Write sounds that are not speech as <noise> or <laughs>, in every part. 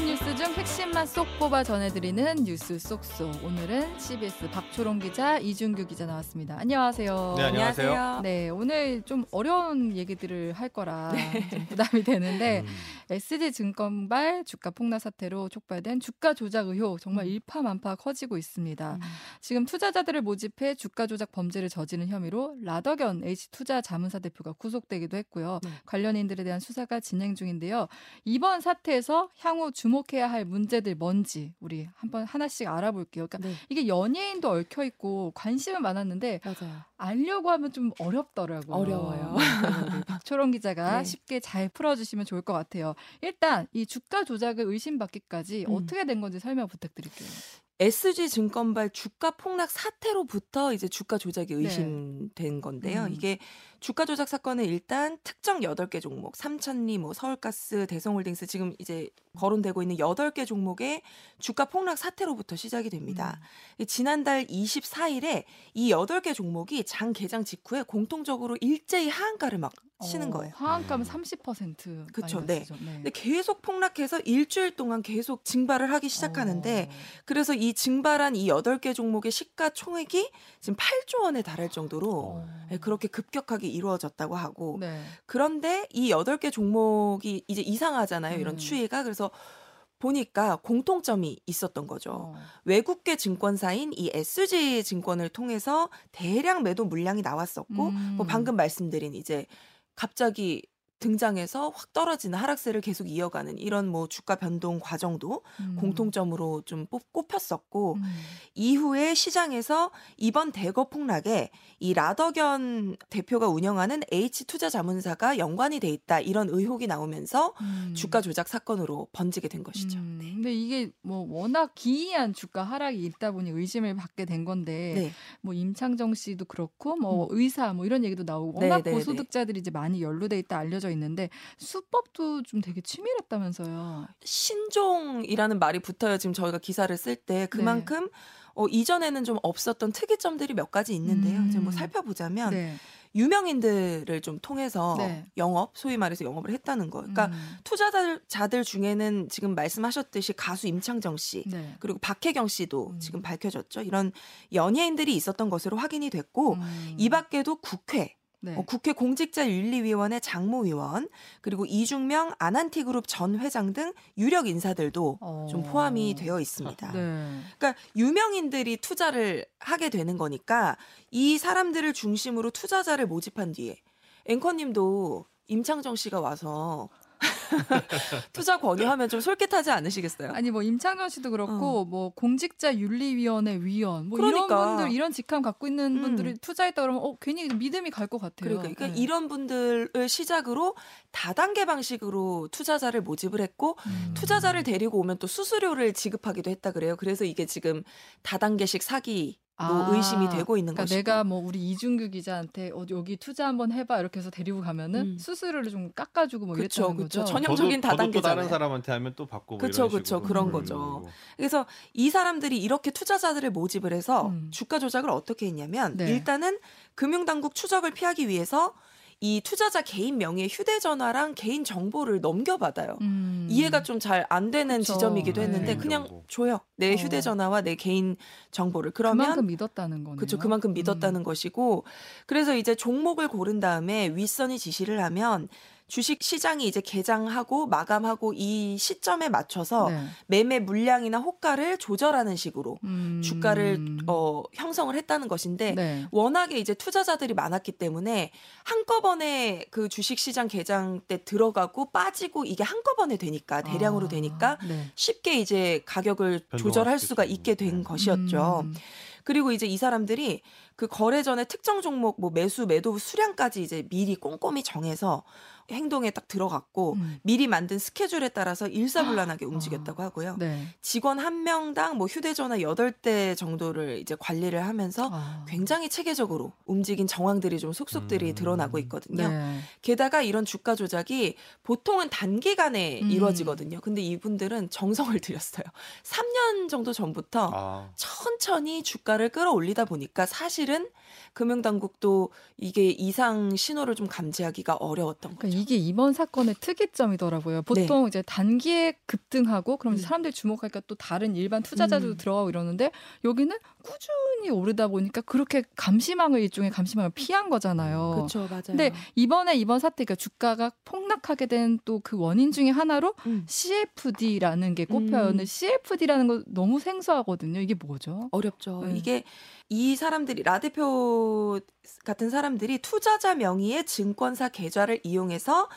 중요한 뉴스 중 핵심만 쏙 뽑아 전해드리는 뉴스 쏙쏙. 오늘은 CBS 박초롱 기자, 이준규 기자 나왔습니다. 안녕하세요. 네, 안녕하세요. 네, 오늘 좀 어려운 얘기들을 할 거라 좀 부담이 되는데 음. SG 증권발 주가 폭락 사태로 촉발된 주가 조작 의혹 정말 일파만파 커지고 있습니다. 음. 지금 투자자들을 모집해 주가 조작 범죄를 저지른 혐의로 라더견 H투자 자문사 대표가 구속되기도 했고요. 네. 관련인들에 대한 수사가 진행 중인데요. 이번 사태에서 향후 주목해야 할 문제 들 뭔지 우리 한번 하나씩 알아볼게요. 그러니까 네, 이게 연예인도 얽혀 있고 관심은 많았는데 맞아요. 알려고 하면 좀 어렵더라고요. 어려워요. 우리 박초롱 기자가 네. 쉽게 잘 풀어주시면 좋을 것 같아요. 일단 이 주가 조작을 의심받기까지 음. 어떻게 된 건지 설명 부탁드릴게요. SG 증권발 주가 폭락 사태로부터 이제 주가 조작이 의심된 건데요. 음. 이게 주가 조작 사건은 일단 특정 8개 종목, 삼천리, 뭐 서울가스, 대성홀딩스 지금 이제 거론되고 있는 8개 종목의 주가 폭락 사태로부터 시작이 됩니다. 음. 지난달 24일에 이 8개 종목이 장 개장 직후에 공통적으로 일제히 하한가를 막 치는 어, 거예요. 하한가면 음. 30% 그쵸, 마이너스죠. 네. 근데 계속 폭락해서 일주일 동안 계속 증발을 하기 시작하는데 어. 그래서 이 증발한 이 8개 종목의 시가 총액이 지금 8조 원에 달할 정도로 어. 네, 그렇게 급격하게 이루어졌다고 하고 네. 그런데 이 8개 종목이 이제 이상하잖아요. 이런 음. 추이가. 그래서 보니까 공통점이 있었던 거죠. 어. 외국계 증권사인 이 SG 증권을 통해서 대량 매도 물량이 나왔었고 음. 뭐 방금 말씀드린 이제 갑자기 등장해서 확 떨어지는 하락세를 계속 이어가는 이런 뭐 주가 변동 과정도 음. 공통점으로 좀 뽑, 꼽혔었고 음. 이후에 시장에서 이번 대거 폭락에 이 라더견 대표가 운영하는 H 투자 자문사가 연관이 돼 있다 이런 의혹이 나오면서 음. 주가 조작 사건으로 번지게 된 것이죠. 음, 네. 근데 이게 뭐 워낙 기이한 주가 하락이 있다 보니 의심을 받게 된 건데 네. 뭐 임창정 씨도 그렇고 뭐 의사 뭐 이런 얘기도 나오고 네, 워낙 네, 고소득자들이 이제 많이 연루돼 있다 알려져 있는데 수법도 좀 되게 치밀했다면서요. 신종이라는 말이 붙어요. 지금 저희가 기사를 쓸 때 그만큼 어, 이전에는 좀 없었던 특이점들이 몇 가지 있는데요. 음. 이제 뭐 살펴보자면 네. 유명인들을 좀 통해서 네. 영업, 소위 말해서 영업을 했다는 거. 그러니까 음, 투자자들 중에는 지금 말씀하셨듯이 가수 임창정 씨, 네. 그리고 박혜경 씨도 음. 지금 밝혀졌죠. 이런 연예인들이 있었던 것으로 확인이 됐고 음, 이 밖에도 국회, 네. 어, 국회 공직자윤리위원회 장모위원, 그리고 이중명 아난티그룹 전 회장 등 유력 인사들도 어. 좀 포함이 되어 있습니다. 네. 그러니까 유명인들이 투자를 하게 되는 거니까 이 사람들을 중심으로 투자자를 모집한 뒤에 앵커님도 임창정 씨가 와서 <laughs> 투자 권유하면 좀 솔깃하지 않으시겠어요? 아니 뭐 임창정 씨도 그렇고 뭐 공직자 윤리위원회 위원 뭐 이런 어. 그러니까. 분들 이런 직함 갖고 있는 음. 분들이 투자했다 그러면 어 괜히 믿음이 갈 것 같아요. 그러니까, 그러니까 네. 이런 분들을 시작으로 다단계 방식으로 투자자를 모집을 했고 음. 투자자를 데리고 오면 또 수수료를 지급하기도 했다 그래요. 그래서 이게 지금 다단계식 사기로 아, 의심이 되고 있는 그러니까 것이고. 내가 뭐 우리 이준규 기자한테 어, 여기 투자 한번 해봐 이렇게 해서 데리고 가면은 음. 수수료를 좀 깎아주고 뭐 그쵸, 이랬다는 그쵸. 거죠. 전형적인 또 다단계잖아요. 다른 사람한테 하면 또 받고 뭐 그쵸. 식으로. 그런 음. 거죠. 그래서 이 사람들이 이렇게 투자자들을 모집을 해서 음. 주가 조작을 어떻게 했냐면 네. 일단은 금융당국 추적을 피하기 위해서 이 투자자 개인 명의의 휴대전화랑 개인 정보를 넘겨받아요. 음. 이해가 좀 잘 안 되는 그쵸. 지점이기도 했는데 네. 그냥. 줘요. 내 어. 휴대전화와 내 개인 정보를. 그러면 그만큼 믿었다는 거네요. 그렇죠. 그만큼 믿었다는 음. 것이고 그래서 이제 종목을 고른 다음에 윗선이 지시를 하면 주식 시장이 이제 개장하고 마감하고 이 시점에 맞춰서 네. 매매 물량이나 호가를 조절하는 식으로 음. 주가를 어 형성을 했다는 것인데 네. 워낙에 이제 투자자들이 많았기 때문에 한꺼번에 그 주식 시장 개장 때 들어가고 빠지고 이게 한꺼번에 되니까 대량으로 아, 되니까 네. 쉽게 이제 가격을 조절할 수 수가. 있게 된 네. 것이었죠. 음. 그리고 이제 이 사람들이 그 거래 전에 특정 종목 뭐 매수 매도 수량까지 이제 미리 꼼꼼히 정해서 행동에 딱 들어갔고 음. 미리 만든 스케줄에 따라서 일사불란하게 <gasps> 움직였다고 하고요. 네. 직원 한 명당 뭐 휴대전화 8대 정도를 이제 관리를 하면서 아. 굉장히 체계적으로 움직인 정황들이 좀 속속들이 음. 드러나고 있거든요. 네. 게다가 이런 주가 조작이 보통은 단기간에 음. 이루어지거든요. 근데 이분들은 정성을 <laughs> 들였어요. 3년 정도 전부터 아. 천천히 주가를 끌어올리다 보니까 사실은 금융당국도 이게 이상 신호를 좀 감지하기가 어려웠던 거죠. 그러니까 이게 이번 사건의 특이점이더라고요. 보통 네. 이제 단기에 급등하고 그럼 음. 사람들이 주목하니까 또 다른 일반 투자자들도 음. 들어가고 이러는데 여기는 꾸준히 오르다 보니까 그렇게 감시망을 일종의 감시망을 피한 거잖아요. 그렇죠, 맞아요. 근데 이번에 이번 사태 그러니까 주가가 폭락하게 된 또 그 원인 중에 하나로 음. CFD라는 게 꼽혀요. 음. 근데 CFD라는 거 너무 생소하거든요. 이게 뭐죠? 어렵죠. 네. 이게 이 사람들이 라 대표 같은 사람들이 투자자 명의의 증권사 계좌를 이용해서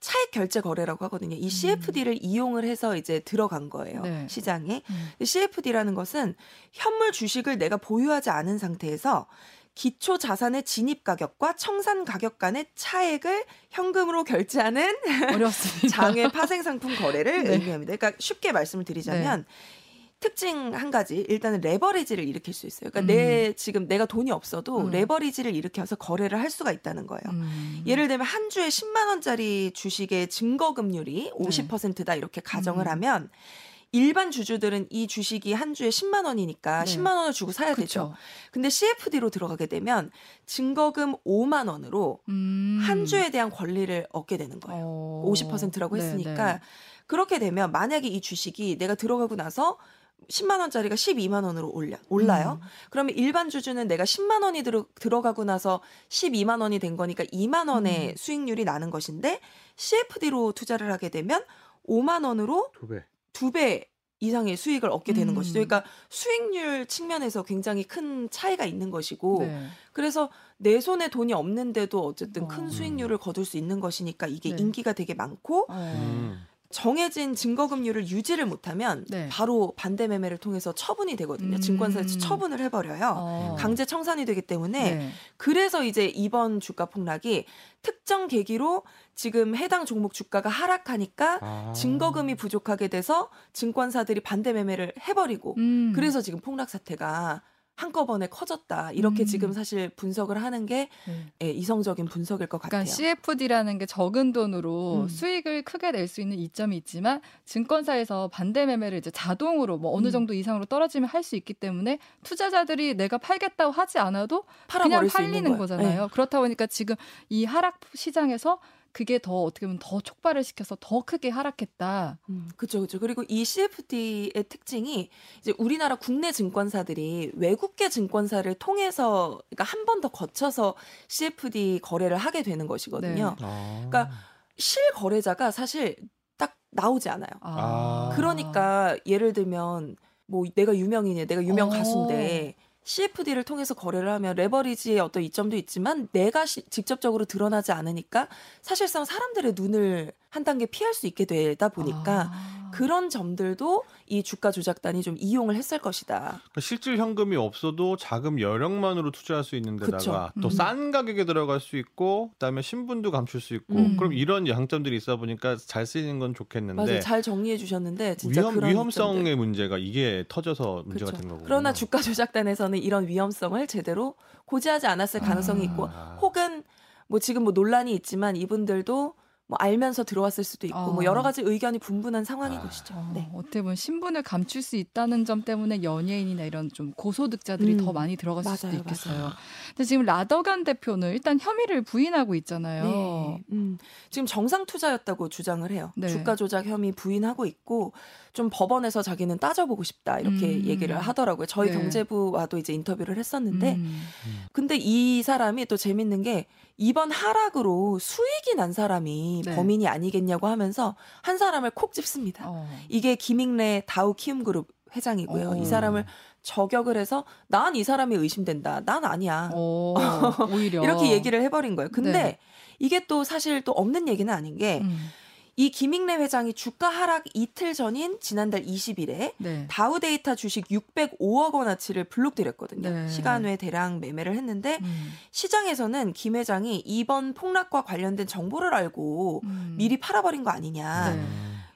차익 결제 거래라고 하거든요. 이 CFD를 음. 이용을 해서 이제 들어간 거예요. 네. 시장에. 음. CFD라는 것은 현물 주식을 내가 보유하지 않은 상태에서 기초 자산의 진입 가격과 청산 가격 간의 차액을 현금으로 결제하는 장외 파생 상품 거래를 <laughs> 네. 의미합니다. 그러니까 쉽게 말씀을 드리자면 네. 특징 한 가지 일단은 레버리지를 일으킬 수 있어요. 그러니까 음. 내 지금 내가 돈이 없어도 음. 레버리지를 일으켜서 거래를 할 수가 있다는 거예요. 음. 예를 들면 한 주에 10만 원짜리 주식의 증거 금률이 50%다 이렇게 가정을 음. 하면 일반 주주들은 이 주식이 한 주에 10만 원이니까 네. 10만 원을 주고 사야 그쵸. 되죠. 근데 CFD로 들어가게 되면 증거금 5만 원으로 음. 한 주에 대한 권리를 얻게 되는 거예요. 어. 50%라고 했으니까 네, 네. 그렇게 되면 만약에 이 주식이 내가 들어가고 나서 10만 원짜리가 12만 원으로 올려 올라요. 음. 그러면 일반 주주는 내가 10만 원이 들어, 들어가고 나서 12만 원이 된 거니까 2만 원의 음. 수익률이 나는 것인데 CFD로 투자를 하게 되면 5만 원으로 두 배. 두배 이상의 수익을 얻게 되는 음. 것이죠. 그러니까 수익률 측면에서 굉장히 큰 차이가 있는 것이고 네. 그래서 내 손에 돈이 없는데도 어쨌든 큰 어. 수익률을 거둘 수 있는 것이니까 이게 네. 인기가 되게 많고 어. 음. 정해진 증거금률을 유지를 못하면 네. 바로 반대 매매를 통해서 처분이 되거든요. 음. 증권사에서 처분을 해버려요. 어. 강제 청산이 되기 때문에 네. 그래서 이제 이번 주가 폭락이 특정 계기로 지금 해당 종목 주가가 하락하니까 아. 증거금이 부족하게 돼서 증권사들이 반대 매매를 해버리고 음. 그래서 지금 폭락 사태가 한꺼번에 커졌다. 이렇게 음. 지금 사실 분석을 하는 게 네. 예, 이성적인 분석일 것 그러니까 같아요. CFD라는 게 적은 돈으로 음. 수익을 크게 낼 수 있는 이점이 있지만 증권사에서 반대 매매를 이제 자동으로 뭐 어느 음. 정도 이상으로 떨어지면 할 수 있기 때문에 투자자들이 내가 팔겠다고 하지 않아도 그냥 팔리는 거잖아요. 네. 그렇다 보니까 지금 이 하락 시장에서 그게 더 어떻게 보면 더 촉발을 시켜서 더 크게 하락했다. 음, 그렇죠, 그렇죠. 그리고 이 CFD의 특징이 이제 우리나라 국내 증권사들이 외국계 증권사를 통해서 그러니까 한 번 더 거쳐서 CFD 거래를 하게 되는 것이거든요. 네. 아. 그러니까 실거래자가 사실 딱 나오지 않아요. 아. 그러니까 예를 들면 뭐 내가 유명인이야, 내가 유명 어. 가수인데. CFD를 통해서 거래를 하면 레버리지의 어떤 이점도 있지만 내가 시, 직접적으로 드러나지 않으니까 사실상 사람들의 눈을 한 단계 피할 수 있게 되다 보니까 아. 그런 점들도 이 주가 조작단이 좀 이용을 했을 것이다. 그러니까 실질 현금이 없어도 자금 여력만으로 투자할 수 있는 데다가 또싼 음. 가격에 들어갈 수 있고 그다음에 신분도 감출 수 있고 음. 그럼 이런 장점들이 있어 보니까 잘 쓰이는 건 좋겠는데 맞아요. 잘 정리해 주셨는데 진짜 위험, 그런 위험성의 점들. 문제가 이게 터져서 문제가 그쵸. 된 거고. 그러나 주가 조작단에서는 이런 위험성을 제대로 고지하지 않았을 가능성이 아. 있고 혹은 뭐 지금 뭐 논란이 있지만 이분들도 뭐 알면서 들어왔을 수도 있고 어. 뭐 여러 가지 의견이 분분한 상황인 아. 것이죠. 어, 네. 어떻게 보면 신분을 감출 수 있다는 점 때문에 연예인이나 이런 좀 고소득자들이 음. 더 많이 들어갔을 맞아요, 수도 있겠어요. 맞아요. 근데 지금 라더간 대표는 일단 혐의를 부인하고 있잖아요. 네. 음. 지금 정상 투자였다고 주장을 해요. 네. 주가 조작 혐의 부인하고 있고 좀 법원에서 자기는 따져보고 싶다 이렇게 음. 얘기를 하더라고요. 저희 네. 경제부와도 이제 인터뷰를 했었는데, 음. 근데 이 사람이 또 재밌는 게 이번 하락으로 수익이 난 사람이 네. 범인이 아니겠냐고 하면서 한 사람을 콕 집습니다. 어. 이게 김익래 다우 키움 그룹 회장이고요. 어. 이 사람을 저격을 해서 난 이 사람이 의심된다. 난 아니야. 오, <laughs> 오히려 이렇게 얘기를 해버린 거예요. 근데 네. 이게 또 사실 또 없는 얘기는 아닌 게. 음. 이 김익래 회장이 주가 하락 이틀 전인 지난달 20일에 네. 다우데이터 주식 605억 원어치를 블록드렸거든요. 네. 시간 외 대량 매매를 했는데 음. 시장에서는 김 회장이 이번 폭락과 관련된 정보를 알고 음. 미리 팔아버린 거 아니냐. 네.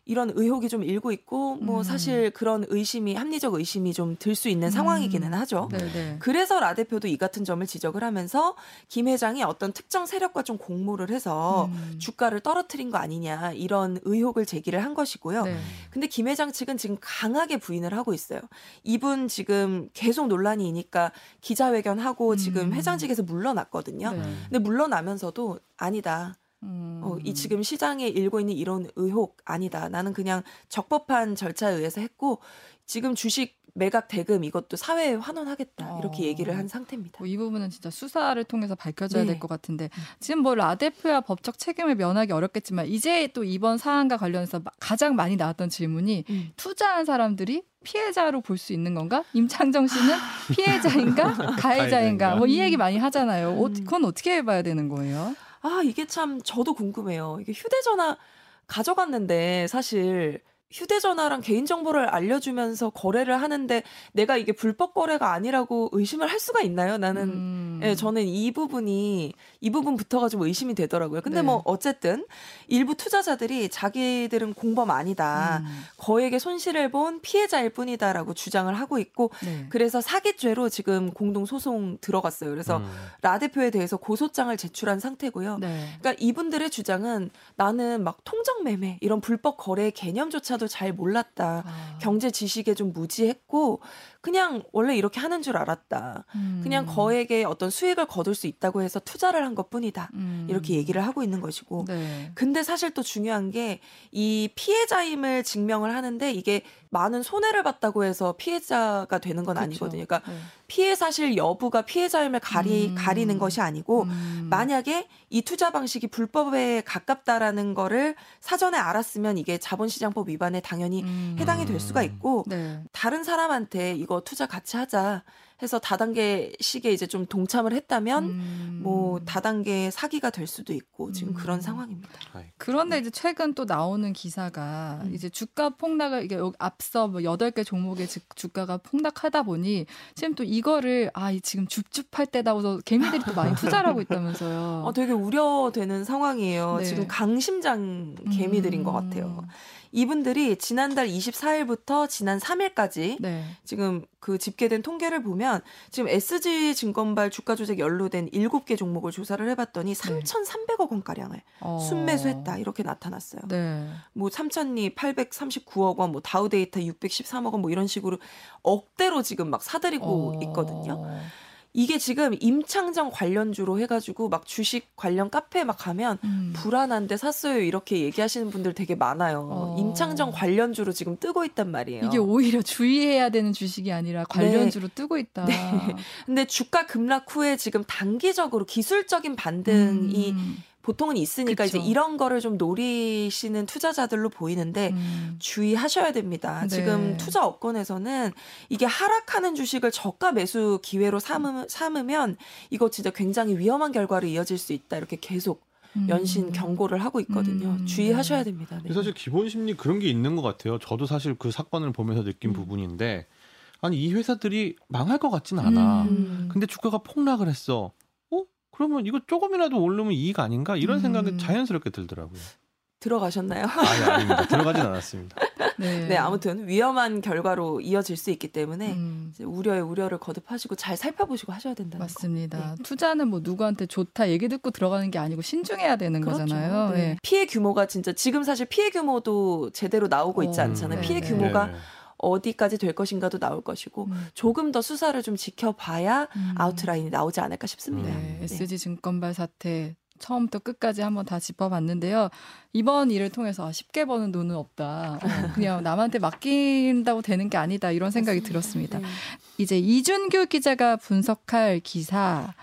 이런 의혹이 좀 일고 있고 뭐 음. 사실 그런 의심이 합리적 의심이 좀 들 수 있는 상황이기는 하죠. 네네. 그래서 라 대표도 이 같은 점을 지적을 하면서 김 회장이 어떤 특정 세력과 좀 공모를 해서 음. 주가를 떨어뜨린 거 아니냐 이런 의혹을 제기를 한 것이고요. 네. 근데 김 회장 측은 지금 강하게 부인을 하고 있어요. 이분 지금 계속 논란이니까 기자회견하고 음. 지금 회장직에서 물러났거든요. 네. 근데 물러나면서도 아니다. 음. 어, 이 지금 시장에 일고 있는 이런 의혹 아니다. 나는 그냥 적법한 절차에 의해서 했고 지금 주식 매각 대금 이것도 사회에 환원하겠다. 이렇게 어. 얘기를 한 상태입니다. 뭐이 부분은 진짜 수사를 통해서 밝혀져야 네. 될것 같은데 지금 뭐 라데프야 법적 책임을 면하기 어렵겠지만 이제 또 이번 사안과 관련해서 마- 가장 많이 나왔던 질문이 음. 투자한 사람들이 피해자로 볼 수 있는 건가? 임창정 씨는 <laughs> 피해자인가 가해자인가? 뭐 이 얘기 많이 하잖아요. 어, 음. 그건 어떻게 봐야 되는 거예요? 아, 이게 참 저도 궁금해요. 이게 휴대전화 가져갔는데 사실 휴대전화랑 개인정보를 알려주면서 거래를 하는데 내가 이게 불법 거래가 아니라고 의심을 할 수가 있나요? 나는 음. 예, 저는 이 부분이 이 부분부터가 좀 의심이 되더라고요. 근데 네. 뭐 어쨌든 일부 투자자들이 자기들은 공범 아니다. 음. 거액의 손실을 본 피해자일 뿐이다라고 주장을 하고 있고 네. 그래서 사기죄로 지금 공동 소송 들어갔어요. 그래서 음. 라 대표에 대해서 고소장을 제출한 상태고요. 네. 그러니까 이분들의 주장은 나는 막 통정 매매 이런 불법 거래 개념조차도 잘 몰랐다. 아. 경제 지식에 좀 무지했고 그냥 원래 이렇게 하는 줄 알았다. 음. 그냥 거액의 어떤 수익을 거둘 수 있다고 해서 투자를 한 것뿐이다. 음. 이렇게 얘기를 하고 있는 것이고. 네. 근데 사실 또 중요한 게 이 피해자임을 증명을 하는데 이게 많은 손해를 봤다고 해서 피해자가 되는 건 그렇죠. 아니거든요. 그러니까 네. 피해 사실 여부가 피해자임을 가리 음. 가리는 것이 아니고 음. 만약에 이 투자 방식이 불법에 가깝다라는 거를 사전에 알았으면 이게 자본시장법 위반에 당연히 음. 해당이 될 수가 있고 네. 다른 사람한테 이거 투자 같이 하자 해서 다단계식에 이제 좀 동참을 했다면 음. 뭐 다단계 사기가 될 수도 있고 지금 음. 그런 상황입니다. 아이, 그런데 이제 최근 또 나오는 기사가 음. 이제 주가 폭락을 이게 앞서 뭐 여덟 개 종목의 주- 주가가 폭락하다 보니 지금 또 이거를 아, 이 지금 줍줍할 때다고서 개미들이 또 많이 투자를 하고 있다면서요. 어, 되게 우려되는 상황이에요. 네. 지금 강심장 개미들인 것 같아요. 음. 이분들이 지난달 24일부터 지난 3일까지 네. 지금 그 집계된 통계를 보면 지금 SG 증권발 주가 조작 연루된 7개 종목을 조사를 해봤더니 3,300억 원가량을 어. 순매수했다 이렇게 나타났어요. 네. 뭐 삼천리 839억 원, 뭐 다우데이터 613억 원, 뭐 이런 식으로 억대로 지금 막 사들이고 어. 있거든요. 이게 지금 임창정 관련주로 해가지고 막 주식 관련 카페 막 가면 음. 불안한데 샀어요 이렇게 얘기하시는 분들 되게 많아요. 어. 임창정 관련주로 지금 뜨고 있단 말이에요. 이게 오히려 주의해야 되는 주식이 아니라 관련주로 뜨고 있다. 네. 근데 주가 급락 후에 지금 단기적으로 기술적인 반등이 음. 보통은 있으니까 그쵸. 이제 이런 거를 좀 노리시는 투자자들로 보이는데 음. 주의하셔야 됩니다. 네. 지금 투자 업권에서는 이게 하락하는 주식을 저가 매수 기회로 삼으, 삼으면 이거 진짜 굉장히 위험한 결과로 이어질 수 있다. 이렇게 계속 연신 음. 경고를 하고 있거든요. 음. 주의하셔야 됩니다. 네. 사실 기본 심리 그런 게 있는 것 같아요. 저도 사실 그 사건을 보면서 느낀 음. 부분인데 아니 이 회사들이 망할 것 같진 않아. 음. 근데 주가가 폭락을 했어. 어? 그러면 이거 조금이라도 오르면 이익 아닌가? 이런 음. 생각이 자연스럽게 들더라고요. 들어가셨나요? 아니 아닙니다. 들어가진 않았습니다. <laughs> 네. 네, 아무튼 위험한 결과로 이어질 수 있기 때문에 음. 이제 우려에 우려를 거듭하시고 잘 살펴보시고 하셔야 된다는 거. 맞습니다. 네. 투자는 뭐 누구한테 좋다 얘기 듣고 들어가는 게 아니고 신중해야 되는 거잖아요. 네. 예. 피해 규모가 진짜 지금 사실 피해 규모도 제대로 나오고 있지 어, 않잖아요. 네, 피해 네. 규모가 네. 어디까지 될 것인가도 나올 것이고 음. 조금 더 수사를 좀 지켜봐야 음. 아웃라인이 나오지 않을까 싶습니다. 네, 음. SG 증권발 사태 처음부터 끝까지 한번 다 짚어봤는데요. 이번 일을 통해서 아, 쉽게 버는 돈은 없다. 어, <laughs> 그냥 남한테 맡긴다고 되는 게 아니다. 이런 생각이 들었습니다. 네. 이제 이준규 기자가 분석할 기사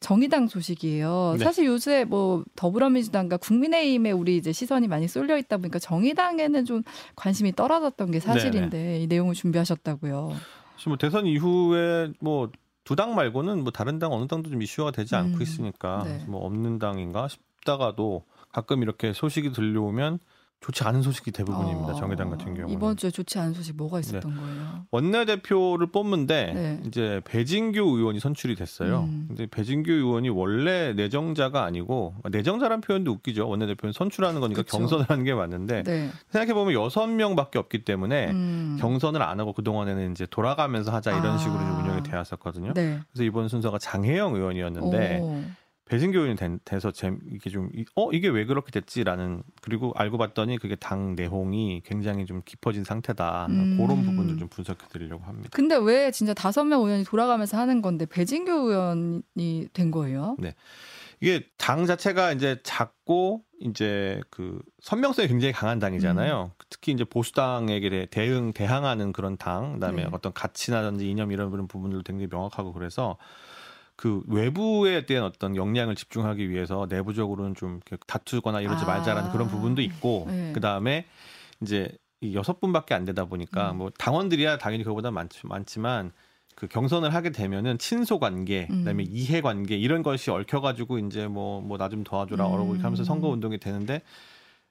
정의당 소식이에요. 네. 사실 요새 뭐 더불어민주당과 국민의힘에 우리 이제 시선이 많이 쏠려 있다 보니까 정의당에는 좀 관심이 떨어졌던 게 사실인데 이 내용을 준비하셨다고요. 지금 뭐 대선 이후에 뭐 두 당 말고는 뭐 다른 당 어느 당도 좀 이슈가 되지 않고 음, 있으니까 네. 뭐 없는 당인가 싶다가도 가끔 이렇게 소식이 들려오면 좋지 않은 소식이 대부분입니다. 어, 정의당 같은 경우는 이번 주에 좋지 않은 소식 뭐가 있었던 네. 거예요? 원내대표를 뽑는데 네. 이제 배진규 의원이 선출이 됐어요. 음. 근데 배진규 의원이 원래 내정자가 아니고 내정자란 표현도 웃기죠. 원내대표는 선출하는 거니까 그쵸. 경선을 하는 게 맞는데 네. 생각해 보면 여섯 명밖에 없기 때문에 음. 경선을 안 하고 그 동안에는 이제 돌아가면서 하자 이런 아. 식으로 운영이 되었었거든요. 네. 그래서 이번 순서가 장혜영 의원이었는데. 오. 배진교 의원이 된, 돼서 재, 이게 좀, 어, 이게 왜 그렇게 됐지라는, 그리고 알고 봤더니 그게 당 내홍이 굉장히 좀 깊어진 상태다. 음. 그런 부분들 좀 분석해 드리려고 합니다. 근데 왜 진짜 다섯 명 의원이 돌아가면서 하는 건데 배진교 의원이 된 거예요? 네. 이게 당 자체가 이제 작고 이제 그 선명성이 굉장히 강한 당이잖아요. 음. 특히 이제 보수당에게 대응 대항하는 그런 당, 그다음에 네. 어떤 가치나든지 이념 이런 부분들도 굉장히 명확하고 그래서 그 외부에 대한 어떤 역량을 집중하기 위해서 내부적으로는 좀 다투거나 이러지 아. 말자라는 그런 부분도 있고 네. 그 다음에 이제 이 여섯 분밖에 안 되다 보니까 음. 뭐 당원들이야 당연히 그거보다 많, 많지만 그 경선을 하게 되면은 친소 관계, 음. 그다음에 이해 관계 이런 것이 얽혀가지고 이제 뭐 뭐 나 좀 도와줘라 음. 이렇게 하면서 선거 운동이 되는데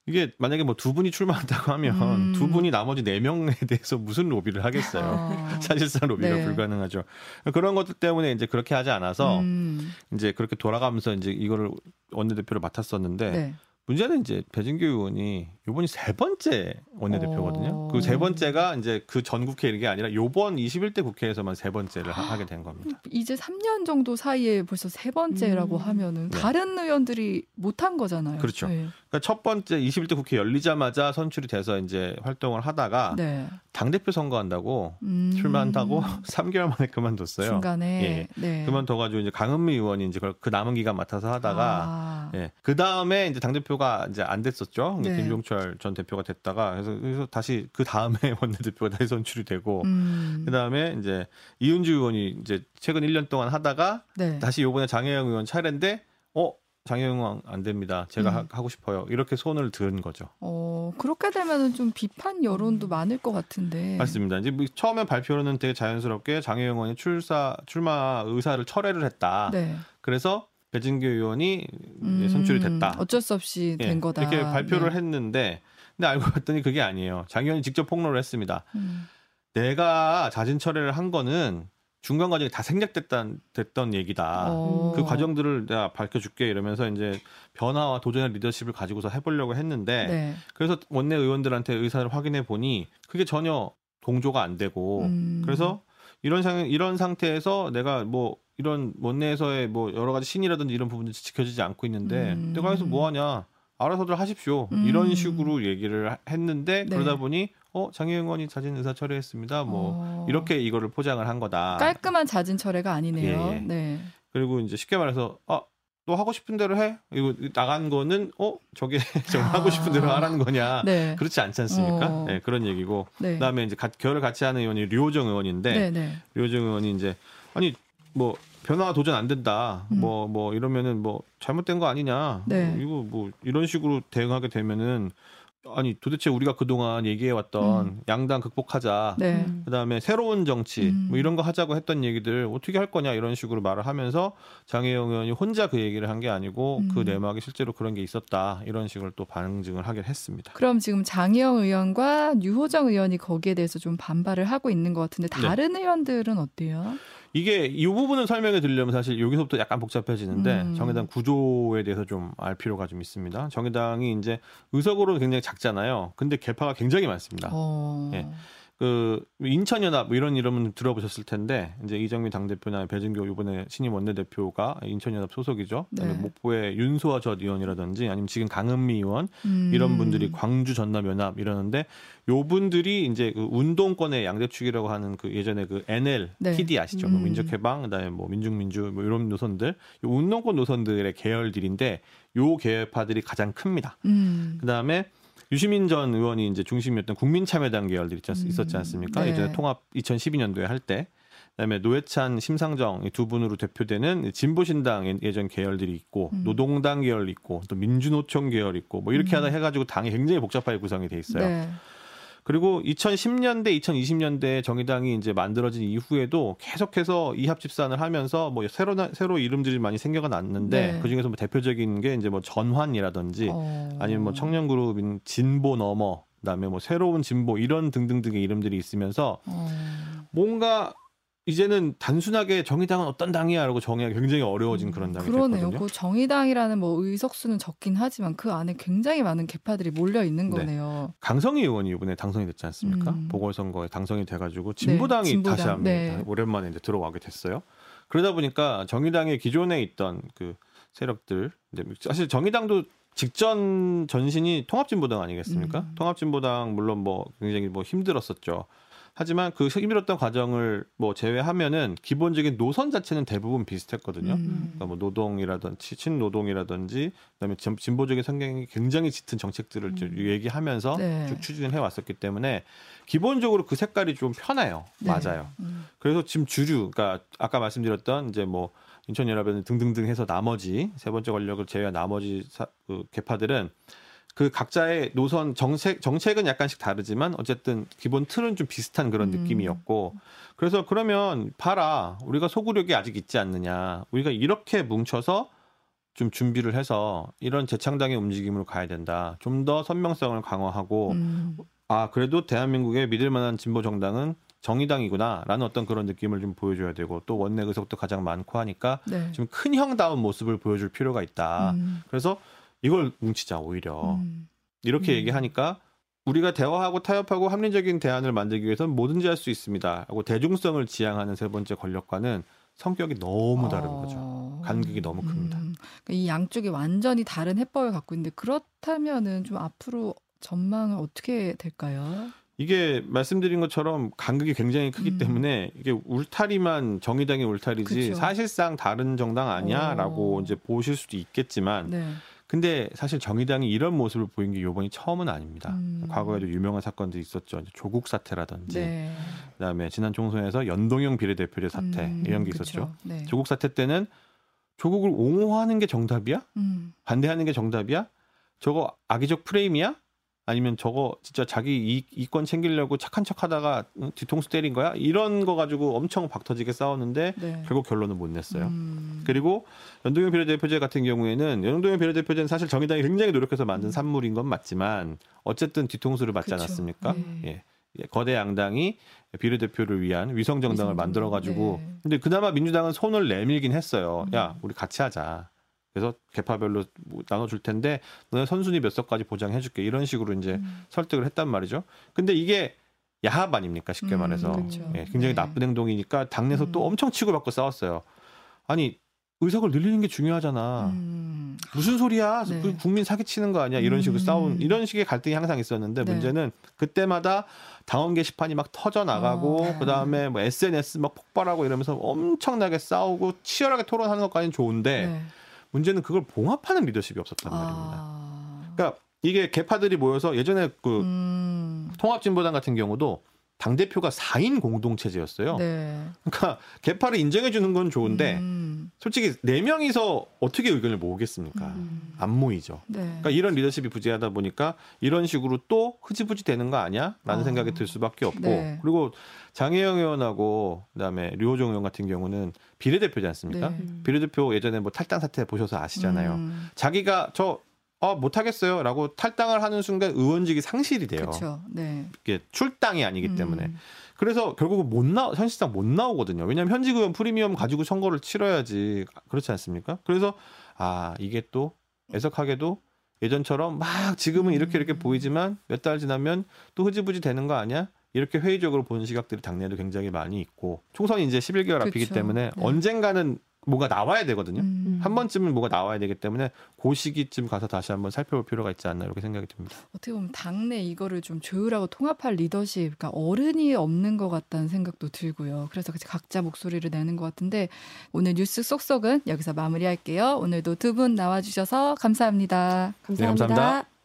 이게 만약에 뭐 두 분이 출마한다고 하면 음. 두 분이 나머지 네 명에 대해서 무슨 로비를 하겠어요. 어. <laughs> 사실상 로비가 네. 불가능하죠. 그런 것들 때문에 이제 그렇게 하지 않아서 음. 이제 그렇게 돌아가면서 이제 이거를 원내대표를 맡았었는데 네. 문제는 이제 배진규 의원이 요번이 세 번째 원내대표거든요. 어. 그세 번째가 이제 그 전 국회 이게 아니라 요번 21대 국회에서만 세 번째를 하, 게 된 겁니다. 이제 3년 정도 사이에 벌써 세 번째라고 음. 하면은 네. 다른 의원들이 못한 거잖아요. 그렇죠. 네. 그러니까 첫 번째 21대 국회 열리자마자 선출이 돼서 이제 활동을 하다가 네. 당 대표 선거한다고 음. 출마한다고 <laughs> 3개월 만에 그만뒀어요. 중간에 예. 네. 그만둬가지고 이제 강은미 의원이 이제 그 남은 기간 맡아서 하다가 아. 예. 그 다음에 이제 당 대표가 이제 안 됐었죠. 네. 김종철 전 대표가 됐다가 그래서, 그래서 다시 그 다음에 <laughs> 원내 대표가 다시 선출이 되고 음. 그 다음에 이제 이은주 의원이 이제 최근 1년 동안 하다가 네. 다시 요번에 장혜영 의원 차례인데 어 의원 안 됩니다. 제가 음. 하, 고 싶어요. 이렇게 손을 든 거죠. 어 그렇게 되면은 좀 비판 여론도 음. 많을 것 같은데. 맞습니다. 이제 뭐 처음에 발표로는 되게 자연스럽게 장혜영 의원이 출사 출마 의사를 철회를 했다. 네. 그래서 배진규 의원이 음, 선출이 됐다. 어쩔 수 없이 된 예, 거다. 이렇게 발표를 네. 했는데 근데 알고 봤더니 그게 아니에요. 장 의원이 직접 폭로를 했습니다. 음. 내가 자진 철회를 한 거는 중간 과정이 다 생략됐던 됐던 얘기다. 오. 어. 그 과정들을 내가 밝혀줄게 이러면서 이제 변화와 도전의 리더십을 가지고서 해보려고 했는데 네. 그래서 원내 의원들한테 의사를 확인해 보니 그게 전혀 동조가 안 되고 음. 그래서 이런 상 이런 상태에서 내가 뭐 이런 원내에서의 뭐 여러 가지 신이라든지 이런 부분들이 지켜지지 않고 있는데 음. 내가 해서 뭐 하냐 알아서들 하십시오 음. 이런 식으로 얘기를 했는데 네. 그러다 보니 어 장혜영 의원이 자진 의사 철회했습니다 뭐 어. 이렇게 이거를 포장을 한 거다 깔끔한 자진 철회가 아니네요. 예. 네. 그리고 이제 쉽게 말해서 아 너 하고 싶은 대로 해. 이거 나간 거는 어 저게 <laughs> 정말 하고 싶은 대로 하라는 거냐? 네. 그렇지 않지 않습니까? 어. 네, 그런 얘기고. 네. 그다음에 이제 결을 같이 하는 의원이 류호정 의원인데 네, 네. 류호정 의원이 이제 아니 뭐 변화 도전 안 된다. 뭐뭐 음. 뭐 이러면은 뭐 잘못된 거 아니냐. 네. 뭐 이거 뭐 이런 식으로 대응하게 되면은 아니 도대체 우리가 그동안 얘기해 왔던 음. 양당 극복하자. 네. 그다음에 새로운 정치 음. 뭐 이런 거 하자고 했던 얘기들 어떻게 할 거냐 이런 식으로 말을 하면서 장혜영 의원이 혼자 그 얘기를 한 게 아니고 음. 그 내막에 실제로 그런 게 있었다. 이런 식으로 또 반증을 하긴 했습니다. 그럼 지금 장혜영 의원과 유호정 의원이 거기에 대해서 좀 반발을 하고 있는 것 같은데 네. 다른 네. 의원들은 어때요? 이게 이 부분을 설명해 드리려면 사실 여기서부터 약간 복잡해지는데 음. 정의당 구조에 대해서 좀 알 필요가 좀 있습니다. 정의당이 이제 의석으로 굉장히 작잖아요. 근데 개파가 굉장히 많습니다. 어. 예. 그 인천연합 뭐 이런 이름은 들어보셨을 텐데 이제 이정미 당 대표나 배진교 이번에 신임 원내대표가 인천연합 소속이죠. 네. 목포의 윤소아 전 의원이라든지 아니면 지금 강은미 의원 음. 이런 분들이 광주 전남 연합 이러는데 요 분들이 이제 그 운동권의 양대축이라고 하는 그 예전에 그 NL, 네. PD 아시죠? 뭐 음. 뭐 민족해방 그다음에 뭐 민중민주 뭐 이런 노선들 운동권 노선들의 계열들인데 요 계열파들이 가장 큽니다. 음. 그다음에 유시민 전 의원이 이제 중심이었던 국민참여당 계열들이 있었지 음. 않습니까? 네. 예전에 통합 2012년도에 할 때. 그다음에 노회찬, 심상정 두 분으로 대표되는 진보신당 예전 계열들이 있고 음. 노동당 계열 있고 또 민주노총 계열 있고 뭐 이렇게 음. 하다 해가지고 당이 굉장히 복잡하게 구성이 돼 있어요. 네. 그리고 2010년대, 2020년대 정의당이 이제 만들어진 이후에도 계속해서 이합 집산을 하면서 뭐 새로 새로 이름들이 많이 생겨가 났는데 네. 그 중에서 뭐 대표적인 게 이제 뭐 전환이라든지 어. 아니면 뭐 청년 그룹인 진보 넘어 그다음에 뭐 새로운 진보 이런 등등등의 이름들이 있으면서 어. 뭔가 이제는 단순하게 정의당은 어떤 당이야라고 정의하기 굉장히 어려워진 그런 당이 그러네요. 됐거든요. 그 정의당이라는 뭐 의석수는 적긴 하지만 그 안에 굉장히 많은 개파들이 몰려 있는 네. 거네요. 강성희 의원이 이번에 당선이 됐지 않습니까? 음. 보궐선거에 당선이 돼가지고 진보당이 네, 진보당. 다시 한번 네. 오랜만에 이제 들어가게 됐어요. 그러다 보니까 정의당의 기존에 있던 그 세력들, 이제 사실 정의당도 직전 전신이 통합진보당 아니겠습니까? 음. 통합진보당 물론 뭐 굉장히 뭐 힘들었었죠. 하지만 그 힘들었던 과정을 뭐 제외하면은 기본적인 노선 자체는 대부분 비슷했거든요. 음. 그러니까 뭐 노동이라든지 친노동이라든지 그다음에 진- 진보적인 성향이 굉장히 짙은 정책들을 좀 음. 얘기하면서 네. 쭉 추진해 왔었기 때문에 기본적으로 그 색깔이 좀 편해요. 네. 맞아요. 음. 그래서 지금 주류, 그러니까 아까 말씀드렸던 이제 뭐 인천연합은 등등등 해서 나머지 세 번째 권력을 제외한 나머지 사, 그 개파들은 그 각자의 노선 정책 정책은 약간씩 다르지만 어쨌든 기본 틀은 좀 비슷한 그런 음. 느낌이었고 그래서 그러면 봐라 우리가 소구력이 아직 있지 않느냐 우리가 이렇게 뭉쳐서 좀 준비를 해서 이런 재창당의 움직임으로 가야 된다 좀 더 선명성을 강화하고 음. 아 그래도 대한민국의 믿을 만한 진보 정당은 정의당이구나라는 어떤 그런 느낌을 좀 보여줘야 되고 또 원내 의석도 가장 많고 하니까 네. 좀큰 형다운 모습을 보여줄 필요가 있다. 음. 그래서 이걸 뭉치자 오히려 음. 이렇게 음. 얘기하니까 우리가 대화하고 타협하고 합리적인 대안을 만들기 위해서는 뭐든지 할 수 있습니다. 하고 대중성을 지향하는 세 번째 권력과는 성격이 너무 다른 거죠. 어. 간극이 너무 큽니다. 음. 그러니까 이 양쪽이 완전히 다른 해법을 갖고 있는데 그렇다면은 좀 앞으로 전망은 어떻게 될까요? 이게 말씀드린 것처럼 간극이 굉장히 크기 음. 때문에 이게 울타리만 정의당의 울타리지 그쵸. 사실상 다른 정당 아니야라고 어. 이제 보실 수도 있겠지만 네. 근데 사실 정의당이 이런 모습을 보인 게 이번이 처음은 아닙니다. 음. 과거에도 유명한 사건들이 있었죠. 조국 사태라든지 네. 그다음에 지난 총선에서 연동형 비례대표제 사태 음, 이런 게. 있었죠. 네. 조국 사태 때는 조국을 옹호하는 게 정답이야? 음. 반대하는 게 정답이야? 저거 악의적 프레임이야? 아니면 저거 진짜 자기 이익, 이권 챙기려고 착한 척 하다가 응, 뒤통수 때린 거야? 이런 거 가지고 엄청 박터지게 싸웠는데 네. 결국 결론을 못 냈어요. 음. 그리고 연동형 비례대표제 같은 경우에는 연동형 비례대표제는 사실 정의당이 굉장히 노력해서 만든 산물인 건 맞지만 어쨌든 뒤통수를 맞지 그쵸. 않았습니까? 네. 예. 예, 거대 양당이 비례대표를 위한 위성 정당을 위성 만들어 가지고 네. 근데 그나마 민주당은 손을 내밀긴 했어요. 음. 야, 우리 같이 하자. 그래서 개파별로 뭐 나눠줄 텐데 너네 선순위 몇 석까지 보장해줄게 이런 식으로 이제 음. 설득을 했단 말이죠. 근데 이게 야합 아닙니까 쉽게 음, 말해서 그쵸. 예, 굉장히 네. 나쁜 행동이니까 당내에서 음. 또 엄청 치고받고 싸웠어요. 아니 의석을 늘리는 게 중요하잖아. 음. 무슨 소리야? 네. 그 국민 사기치는 거 아니야? 이런 식으로 음. 싸운 이런 식의 갈등이 항상 있었는데 네. 문제는 그때마다 당원 게시판이 막 터져 나가고 어. 그다음에 뭐 SNS 막 폭발하고 이러면서 엄청나게 싸우고 치열하게 토론하는 것까지는 좋은데 네. 문제는 그걸 봉합하는 리더십이 없었단 말입니다. 아. 그러니까 이게 개파들이 모여서 예전에 그 음. 통합진보당 같은 경우도 당 대표가 4인 공동체제였어요. 네. 그러니까 개파를 인정해 주는 건 좋은데 음. 솔직히 네 명이서 어떻게 의견을 모으겠습니까? 음. 안 모이죠. 네. 그러니까 이런 리더십이 부재하다 보니까 이런 식으로 또 흐지부지 되는 거 아니야? 라는 어. 생각이 들 수밖에 없고 네. 그리고 장혜영 의원하고 그다음에 류호정 의원 같은 경우는 비례대표지 않습니까? 네. 비례대표 예전에 뭐 탈당 사태 보셔서 아시잖아요. 음. 자기가 저 어, 못하겠어요라고 탈당을 하는 순간 의원직이 상실이 돼요. 그렇죠. 네. 이게 출당이 아니기 음. 때문에. 그래서 결국은 못 나, 현실상 못 나오거든요. 왜냐하면 현직 의원 프리미엄 가지고 선거를 치러야지. 그렇지 않습니까? 그래서, 아, 이게 또 애석하게도 예전처럼 막 지금은 이렇게 이렇게 음. 보이지만 몇 달 지나면 또 흐지부지 되는 거 아니야? 이렇게 회의적으로 보는 시각들이 당내에도 굉장히 많이 있고 총선이 이제 11개월 앞이기. 때문에 네. 언젠가는 뭐가 나와야 되거든요. 음. 한 번쯤은 뭐가 나와야 되기 때문에 그 시기쯤 가서 다시 한번 살펴볼 필요가 있지 않나 이렇게 생각이 듭니다. 어떻게 보면 당내 이거를 좀 조율하고 통합할 리더십, 그러니까 어른이 없는 것 같다는 생각도 들고요. 그래서 각자 목소리를 내는 것 같은데 오늘 뉴스 쏙쏙은 여기서 마무리할게요. 오늘도 두 분 나와주셔서 감사합니다. 감사합니다. 감사합니다.